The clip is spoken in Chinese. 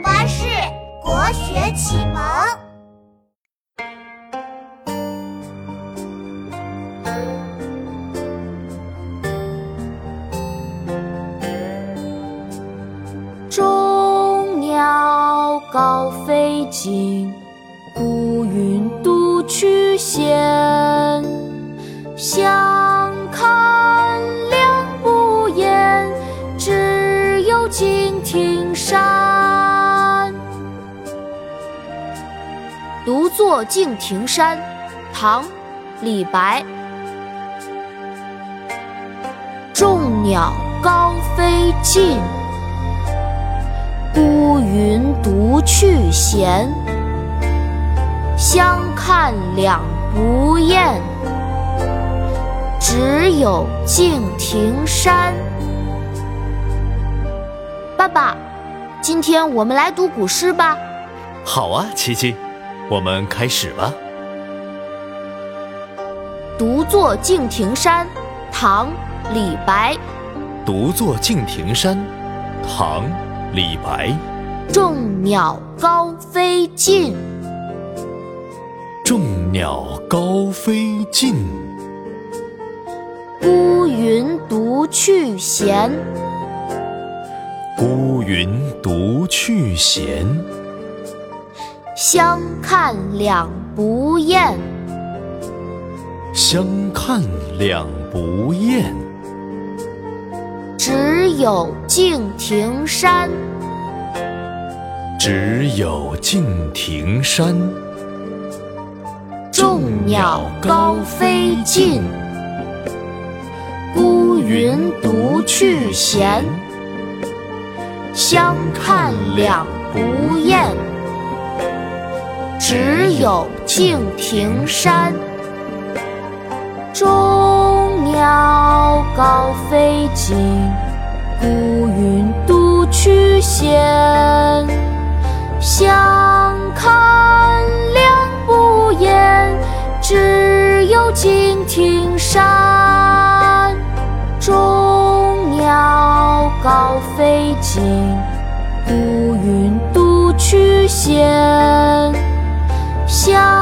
巴士国学启蒙。众鸟高飞尽，孤云独去闲。相看两不厌，只有敬亭独坐敬亭山，唐·李白。众鸟高飞尽。孤云独去闲，相看两不厌，只有敬亭山。爸爸，今天我们来读古诗吧。好啊，琪琪，我们开始吧。独坐敬亭山，唐·李白。独坐敬亭山，唐。李白：众鸟高飞尽，众鸟高飞尽。孤云独去闲，孤云独去闲。相看两不厌，相看两不厌。只有敬亭山，只有敬亭山。众鸟高飞尽，孤云独去闲。相看两不厌，只有敬亭山。众鸟高飞尽。孤云独去闲，相看两不厌，只有敬亭山。众鸟高飞尽，孤云独去闲，家